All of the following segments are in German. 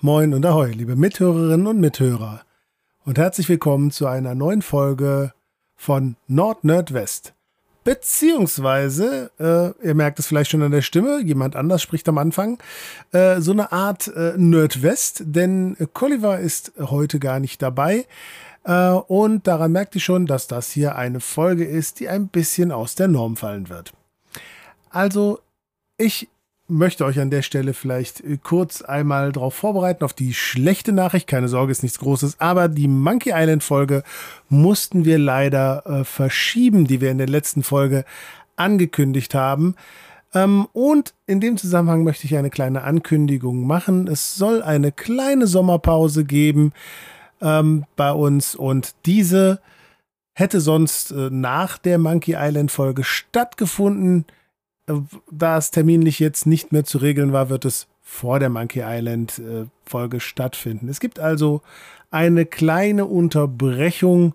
Moin und Ahoi, liebe Mithörerinnen und Mithörer. Und herzlich willkommen zu einer neuen Folge von Nord Nerd West. Beziehungsweise, äh, ihr merkt es vielleicht schon an der Stimme, jemand anders spricht am Anfang, äh, so eine Art äh, Nerd West, denn Colliver ist heute gar nicht dabei. Äh, und daran merkt ihr schon, dass das hier eine Folge ist, die ein bisschen aus der Norm fallen wird. Also, ich möchte euch an der Stelle vielleicht äh, kurz einmal darauf vorbereiten, auf die schlechte Nachricht. Keine Sorge, ist nichts Großes. Aber die Monkey Island Folge mussten wir leider äh, verschieben, die wir in der letzten Folge angekündigt haben. Ähm, und in dem Zusammenhang möchte ich eine kleine Ankündigung machen. Es soll eine kleine Sommerpause geben ähm, bei uns und diese hätte sonst äh, nach der Monkey Island Folge stattgefunden da es terminlich jetzt nicht mehr zu regeln war, wird es vor der Monkey Island äh, Folge stattfinden. Es gibt also eine kleine Unterbrechung,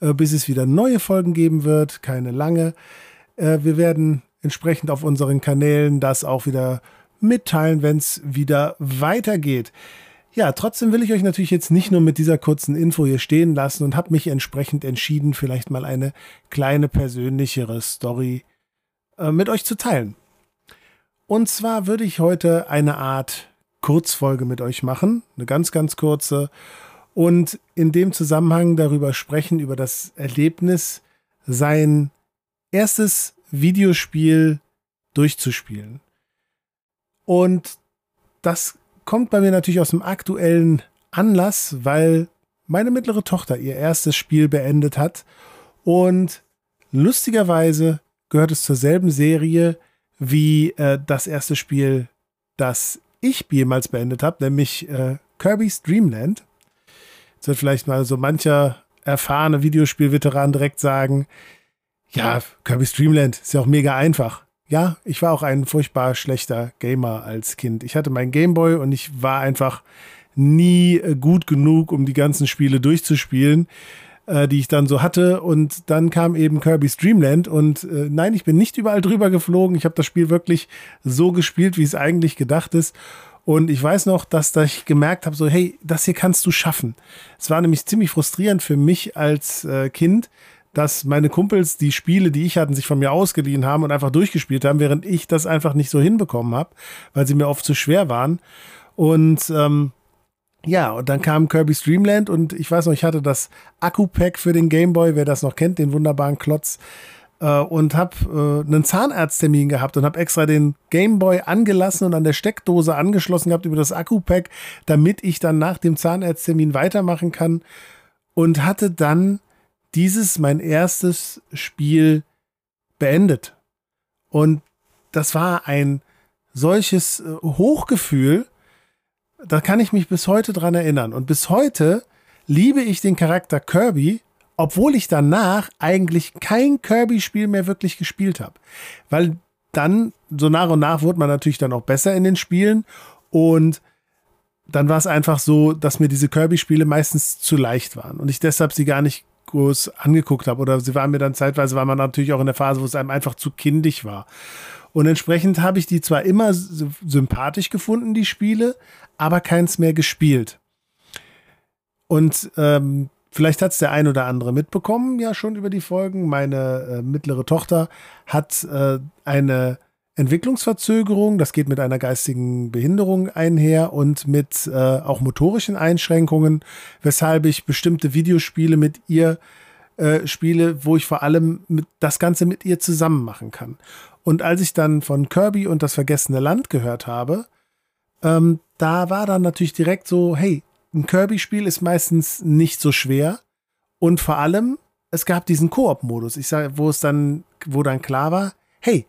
äh, bis es wieder neue Folgen geben wird, keine lange. Äh, wir werden entsprechend auf unseren Kanälen das auch wieder mitteilen, wenn es wieder weitergeht. Ja, trotzdem will ich euch natürlich jetzt nicht nur mit dieser kurzen Info hier stehen lassen und habe mich entsprechend entschieden, vielleicht mal eine kleine persönlichere Story äh, mit euch zu teilen. Und zwar würde ich heute eine Art Kurzfolge mit euch machen, eine ganz, ganz kurze, und in dem Zusammenhang darüber sprechen, über das Erlebnis, sein erstes Videospiel durchzuspielen. Und das kommt bei mir natürlich aus dem aktuellen Anlass, weil meine mittlere Tochter ihr erstes Spiel beendet hat und lustigerweise gehört es zur selben Serie wie äh, das erste Spiel, das ich jemals beendet habe, nämlich äh, Kirby's Dreamland. Jetzt wird vielleicht mal so mancher erfahrene Videospielveteran direkt sagen, ja, Kirby's Dreamland ist ja auch mega einfach. Ja, ich war auch ein furchtbar schlechter Gamer als Kind. Ich hatte meinen Gameboy und ich war einfach nie äh, gut genug, um die ganzen Spiele durchzuspielen äh, die ich dann so hatte. Und dann kam eben Kirby's Dreamland. Und äh, nein, ich bin nicht überall drüber geflogen. Ich habe das Spiel wirklich so gespielt, wie es eigentlich gedacht ist. Und ich weiß noch, dass, dass ich gemerkt habe, so, hey, das hier kannst du schaffen. Es war nämlich ziemlich frustrierend für mich als äh, Kind, dass meine Kumpels die Spiele, die ich hatten, sich von mir ausgeliehen haben und einfach durchgespielt haben, während ich das einfach nicht so hinbekommen habe, weil sie mir oft zu schwer waren. Und ähm, ja, und dann kam Kirby's Dreamland und ich weiß noch, ich hatte das Akku-Pack für den Game Boy, wer das noch kennt, den wunderbaren Klotz. Äh, und habe äh, einen Zahnarzttermin gehabt und habe extra den Game Boy angelassen und an der Steckdose angeschlossen gehabt über das Akku-Pack, damit ich dann nach dem Zahnarzttermin weitermachen kann. Und hatte dann dieses, mein erstes Spiel beendet. Und das war ein solches äh, Hochgefühl, da kann ich mich bis heute dran erinnern. Und bis heute liebe ich den Charakter Kirby, obwohl ich danach eigentlich kein Kirby-Spiel mehr wirklich gespielt habe. Weil dann, so nach und nach, wurde man natürlich dann auch besser in den Spielen. Und dann war es einfach so, dass mir diese Kirby-Spiele meistens zu leicht waren und ich deshalb sie gar nicht groß angeguckt habe. Oder sie waren mir dann zeitweise, war man natürlich auch in der Phase, wo es einem einfach zu kindig war. Und entsprechend habe ich die zwar immer sympathisch gefunden, die Spiele, aber keins mehr gespielt. Und ähm, vielleicht hat es der ein oder andere mitbekommen, ja schon über die Folgen. Meine äh, mittlere Tochter hat äh, eine Entwicklungsverzögerung, das geht mit einer geistigen Behinderung einher und mit äh, auch motorischen Einschränkungen, weshalb ich bestimmte Videospiele mit ihr äh, spiele, wo ich vor allem das Ganze mit ihr zusammen machen kann. Und als ich dann von Kirby und das vergessene Land gehört habe, ähm, da war dann natürlich direkt so, hey, ein Kirby-Spiel ist meistens nicht so schwer. Und vor allem, es gab diesen Koop-Modus, wo es dann, wo dann klar war, hey,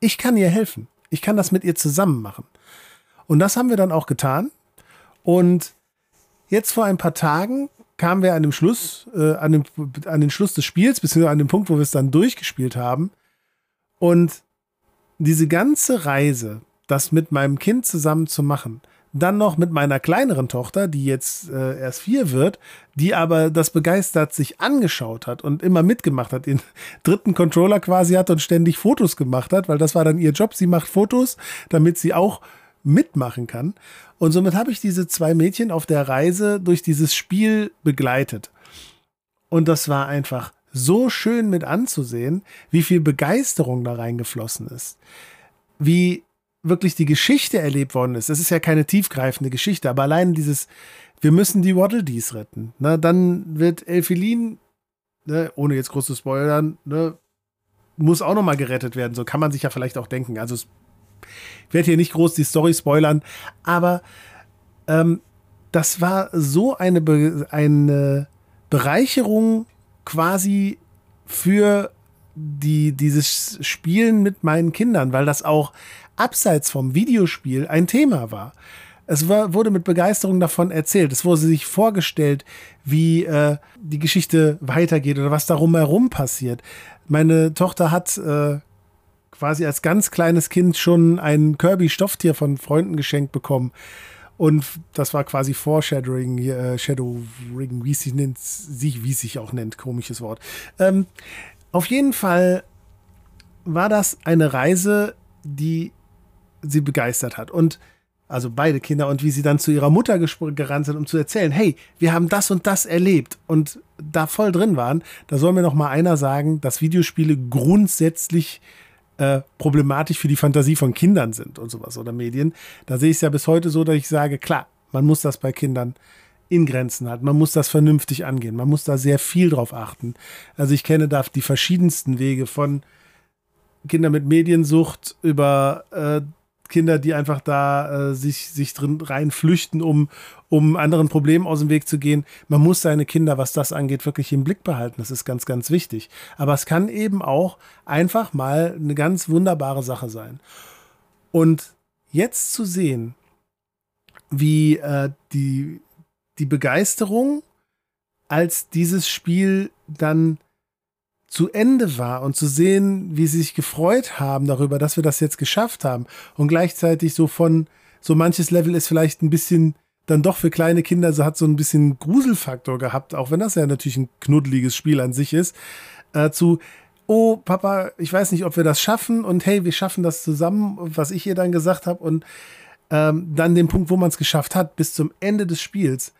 ich kann ihr helfen. Ich kann das mit ihr zusammen machen. Und das haben wir dann auch getan. Und jetzt vor ein paar Tagen kamen wir an dem Schluss, äh, an, dem, an den Schluss des Spiels, beziehungsweise an dem Punkt, wo wir es dann durchgespielt haben. Und diese ganze Reise, das mit meinem Kind zusammen zu machen, dann noch mit meiner kleineren Tochter, die jetzt äh, erst vier wird, die aber das begeistert sich angeschaut hat und immer mitgemacht hat, den dritten Controller quasi hat und ständig Fotos gemacht hat, weil das war dann ihr Job. Sie macht Fotos, damit sie auch mitmachen kann. Und somit habe ich diese zwei Mädchen auf der Reise durch dieses Spiel begleitet. Und das war einfach so schön mit anzusehen, wie viel Begeisterung da reingeflossen ist. Wie wirklich die Geschichte erlebt worden ist. Das ist ja keine tiefgreifende Geschichte, aber allein dieses, wir müssen die Waddle Dees retten. Ne? Dann wird Elfilin, ne, ohne jetzt groß zu spoilern, ne, muss auch nochmal gerettet werden. So kann man sich ja vielleicht auch denken. Also ich werde hier nicht groß die Story spoilern, aber ähm, das war so eine, Be eine Bereicherung quasi für die, dieses Spielen mit meinen Kindern, weil das auch abseits vom Videospiel ein Thema war. Es war, wurde mit Begeisterung davon erzählt. Es wurde sich vorgestellt, wie äh, die Geschichte weitergeht oder was darum herum passiert. Meine Tochter hat äh, quasi als ganz kleines Kind schon ein Kirby-Stofftier von Freunden geschenkt bekommen. Und das war quasi Foreshadowing, äh, Shadowing, wie es sich nennt, sich, wie sich auch nennt, komisches Wort. Ähm, auf jeden Fall war das eine Reise, die sie begeistert hat. Und also beide Kinder, und wie sie dann zu ihrer Mutter gerannt sind, um zu erzählen, hey, wir haben das und das erlebt und da voll drin waren, da soll mir noch mal einer sagen, dass Videospiele grundsätzlich äh, problematisch für die Fantasie von Kindern sind und sowas oder Medien. Da sehe ich es ja bis heute so, dass ich sage, klar, man muss das bei Kindern in Grenzen halten. Man muss das vernünftig angehen. Man muss da sehr viel drauf achten. Also ich kenne da die verschiedensten Wege von Kinder mit Mediensucht über äh, Kinder, die einfach da äh, sich, sich drin reinflüchten, um, um anderen Problemen aus dem Weg zu gehen. Man muss seine Kinder, was das angeht, wirklich im Blick behalten. Das ist ganz, ganz wichtig. Aber es kann eben auch einfach mal eine ganz wunderbare Sache sein. Und jetzt zu sehen, wie äh, die, die Begeisterung, als dieses Spiel dann zu Ende war und zu sehen, wie sie sich gefreut haben darüber, dass wir das jetzt geschafft haben und gleichzeitig so von so manches Level ist vielleicht ein bisschen dann doch für kleine Kinder so hat so ein bisschen Gruselfaktor gehabt, auch wenn das ja natürlich ein knuddeliges Spiel an sich ist, äh, zu oh Papa, ich weiß nicht, ob wir das schaffen und hey, wir schaffen das zusammen, was ich ihr dann gesagt habe und ähm, dann den Punkt, wo man es geschafft hat, bis zum Ende des Spiels.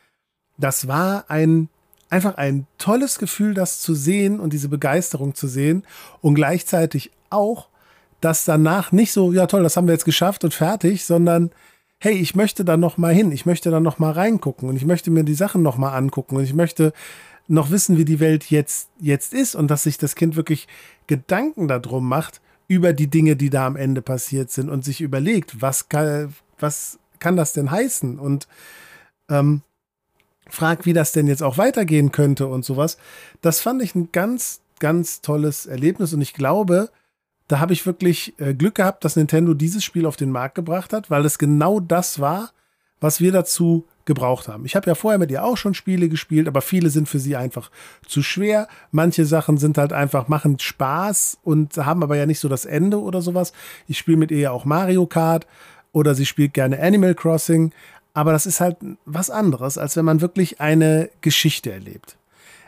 Das war ein einfach ein tolles Gefühl, das zu sehen und diese Begeisterung zu sehen und gleichzeitig auch, dass danach nicht so, ja toll, das haben wir jetzt geschafft und fertig, sondern hey, ich möchte da noch mal hin, ich möchte da noch mal reingucken und ich möchte mir die Sachen noch mal angucken und ich möchte noch wissen, wie die Welt jetzt jetzt ist und dass sich das Kind wirklich Gedanken darum macht über die Dinge, die da am Ende passiert sind und sich überlegt, was kann, was kann das denn heißen? Und ähm, fragt, wie das denn jetzt auch weitergehen könnte und sowas. Das fand ich ein ganz, ganz tolles Erlebnis und ich glaube, da habe ich wirklich äh, Glück gehabt, dass Nintendo dieses Spiel auf den Markt gebracht hat, weil es genau das war, was wir dazu gebraucht haben. Ich habe ja vorher mit ihr auch schon Spiele gespielt, aber viele sind für sie einfach zu schwer. Manche Sachen sind halt einfach, machen Spaß und haben aber ja nicht so das Ende oder sowas. Ich spiele mit ihr ja auch Mario Kart oder sie spielt gerne Animal Crossing. Aber das ist halt was anderes, als wenn man wirklich eine Geschichte erlebt.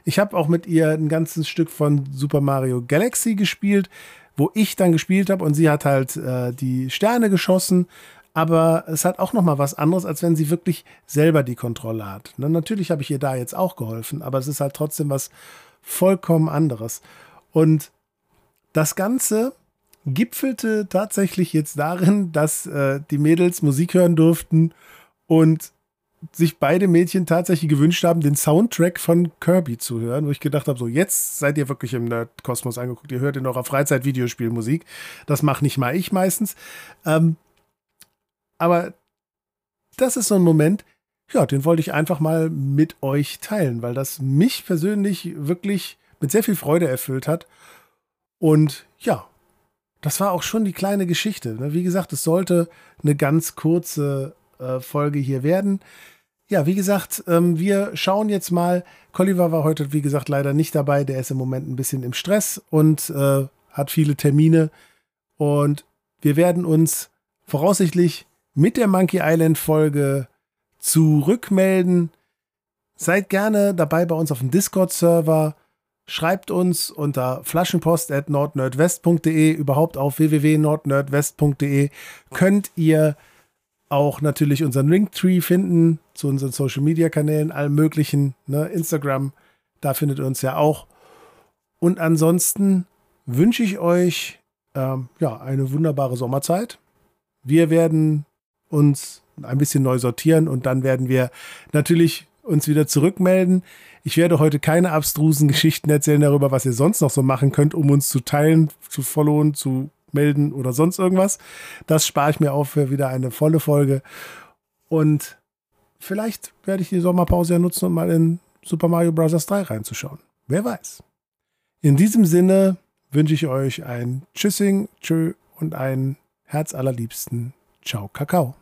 Ich habe auch mit ihr ein ganzes Stück von Super Mario Galaxy gespielt, wo ich dann gespielt habe und sie hat halt äh, die Sterne geschossen. Aber es hat auch noch mal was anderes, als wenn sie wirklich selber die Kontrolle hat. Na, natürlich habe ich ihr da jetzt auch geholfen, aber es ist halt trotzdem was vollkommen anderes. Und das Ganze gipfelte tatsächlich jetzt darin, dass äh, die Mädels Musik hören durften und sich beide Mädchen tatsächlich gewünscht haben, den Soundtrack von Kirby zu hören, wo ich gedacht habe, so jetzt seid ihr wirklich im Nerd-Kosmos angeguckt, ihr hört in eurer Freizeit Videospielmusik. Das mache nicht mal ich meistens. Ähm, aber das ist so ein Moment, ja, den wollte ich einfach mal mit euch teilen, weil das mich persönlich wirklich mit sehr viel Freude erfüllt hat. Und ja, das war auch schon die kleine Geschichte. Ne? Wie gesagt, es sollte eine ganz kurze äh, Folge hier werden. Ja, wie gesagt, ähm, wir schauen jetzt mal. Colliver war heute, wie gesagt, leider nicht dabei. Der ist im Moment ein bisschen im Stress und äh, hat viele Termine. Und wir werden uns voraussichtlich mit der Monkey Island Folge zurückmelden. Seid gerne dabei bei uns auf dem Discord-Server. Schreibt uns unter flaschenpost.nordnerdwest.de, überhaupt auf www.nordnerdwest.de könnt ihr auch natürlich unseren Linktree finden zu unseren Social Media Kanälen, allen möglichen, ne? Instagram, da findet ihr uns ja auch. Und ansonsten wünsche ich euch ähm, ja, eine wunderbare Sommerzeit. Wir werden uns ein bisschen neu sortieren und dann werden wir natürlich uns wieder zurückmelden. Ich werde heute keine abstrusen Geschichten erzählen darüber, was ihr sonst noch so machen könnt, um uns zu teilen, zu followen, zu melden oder sonst irgendwas. Das spare ich mir auf für wieder eine volle Folge. Und vielleicht werde ich die Sommerpause ja nutzen, um mal in Super Mario Bros. 3 reinzuschauen. Wer weiß. In diesem Sinne wünsche ich euch ein Tschüssing, Tschö und einen Herz allerliebsten Ciao, Kakao.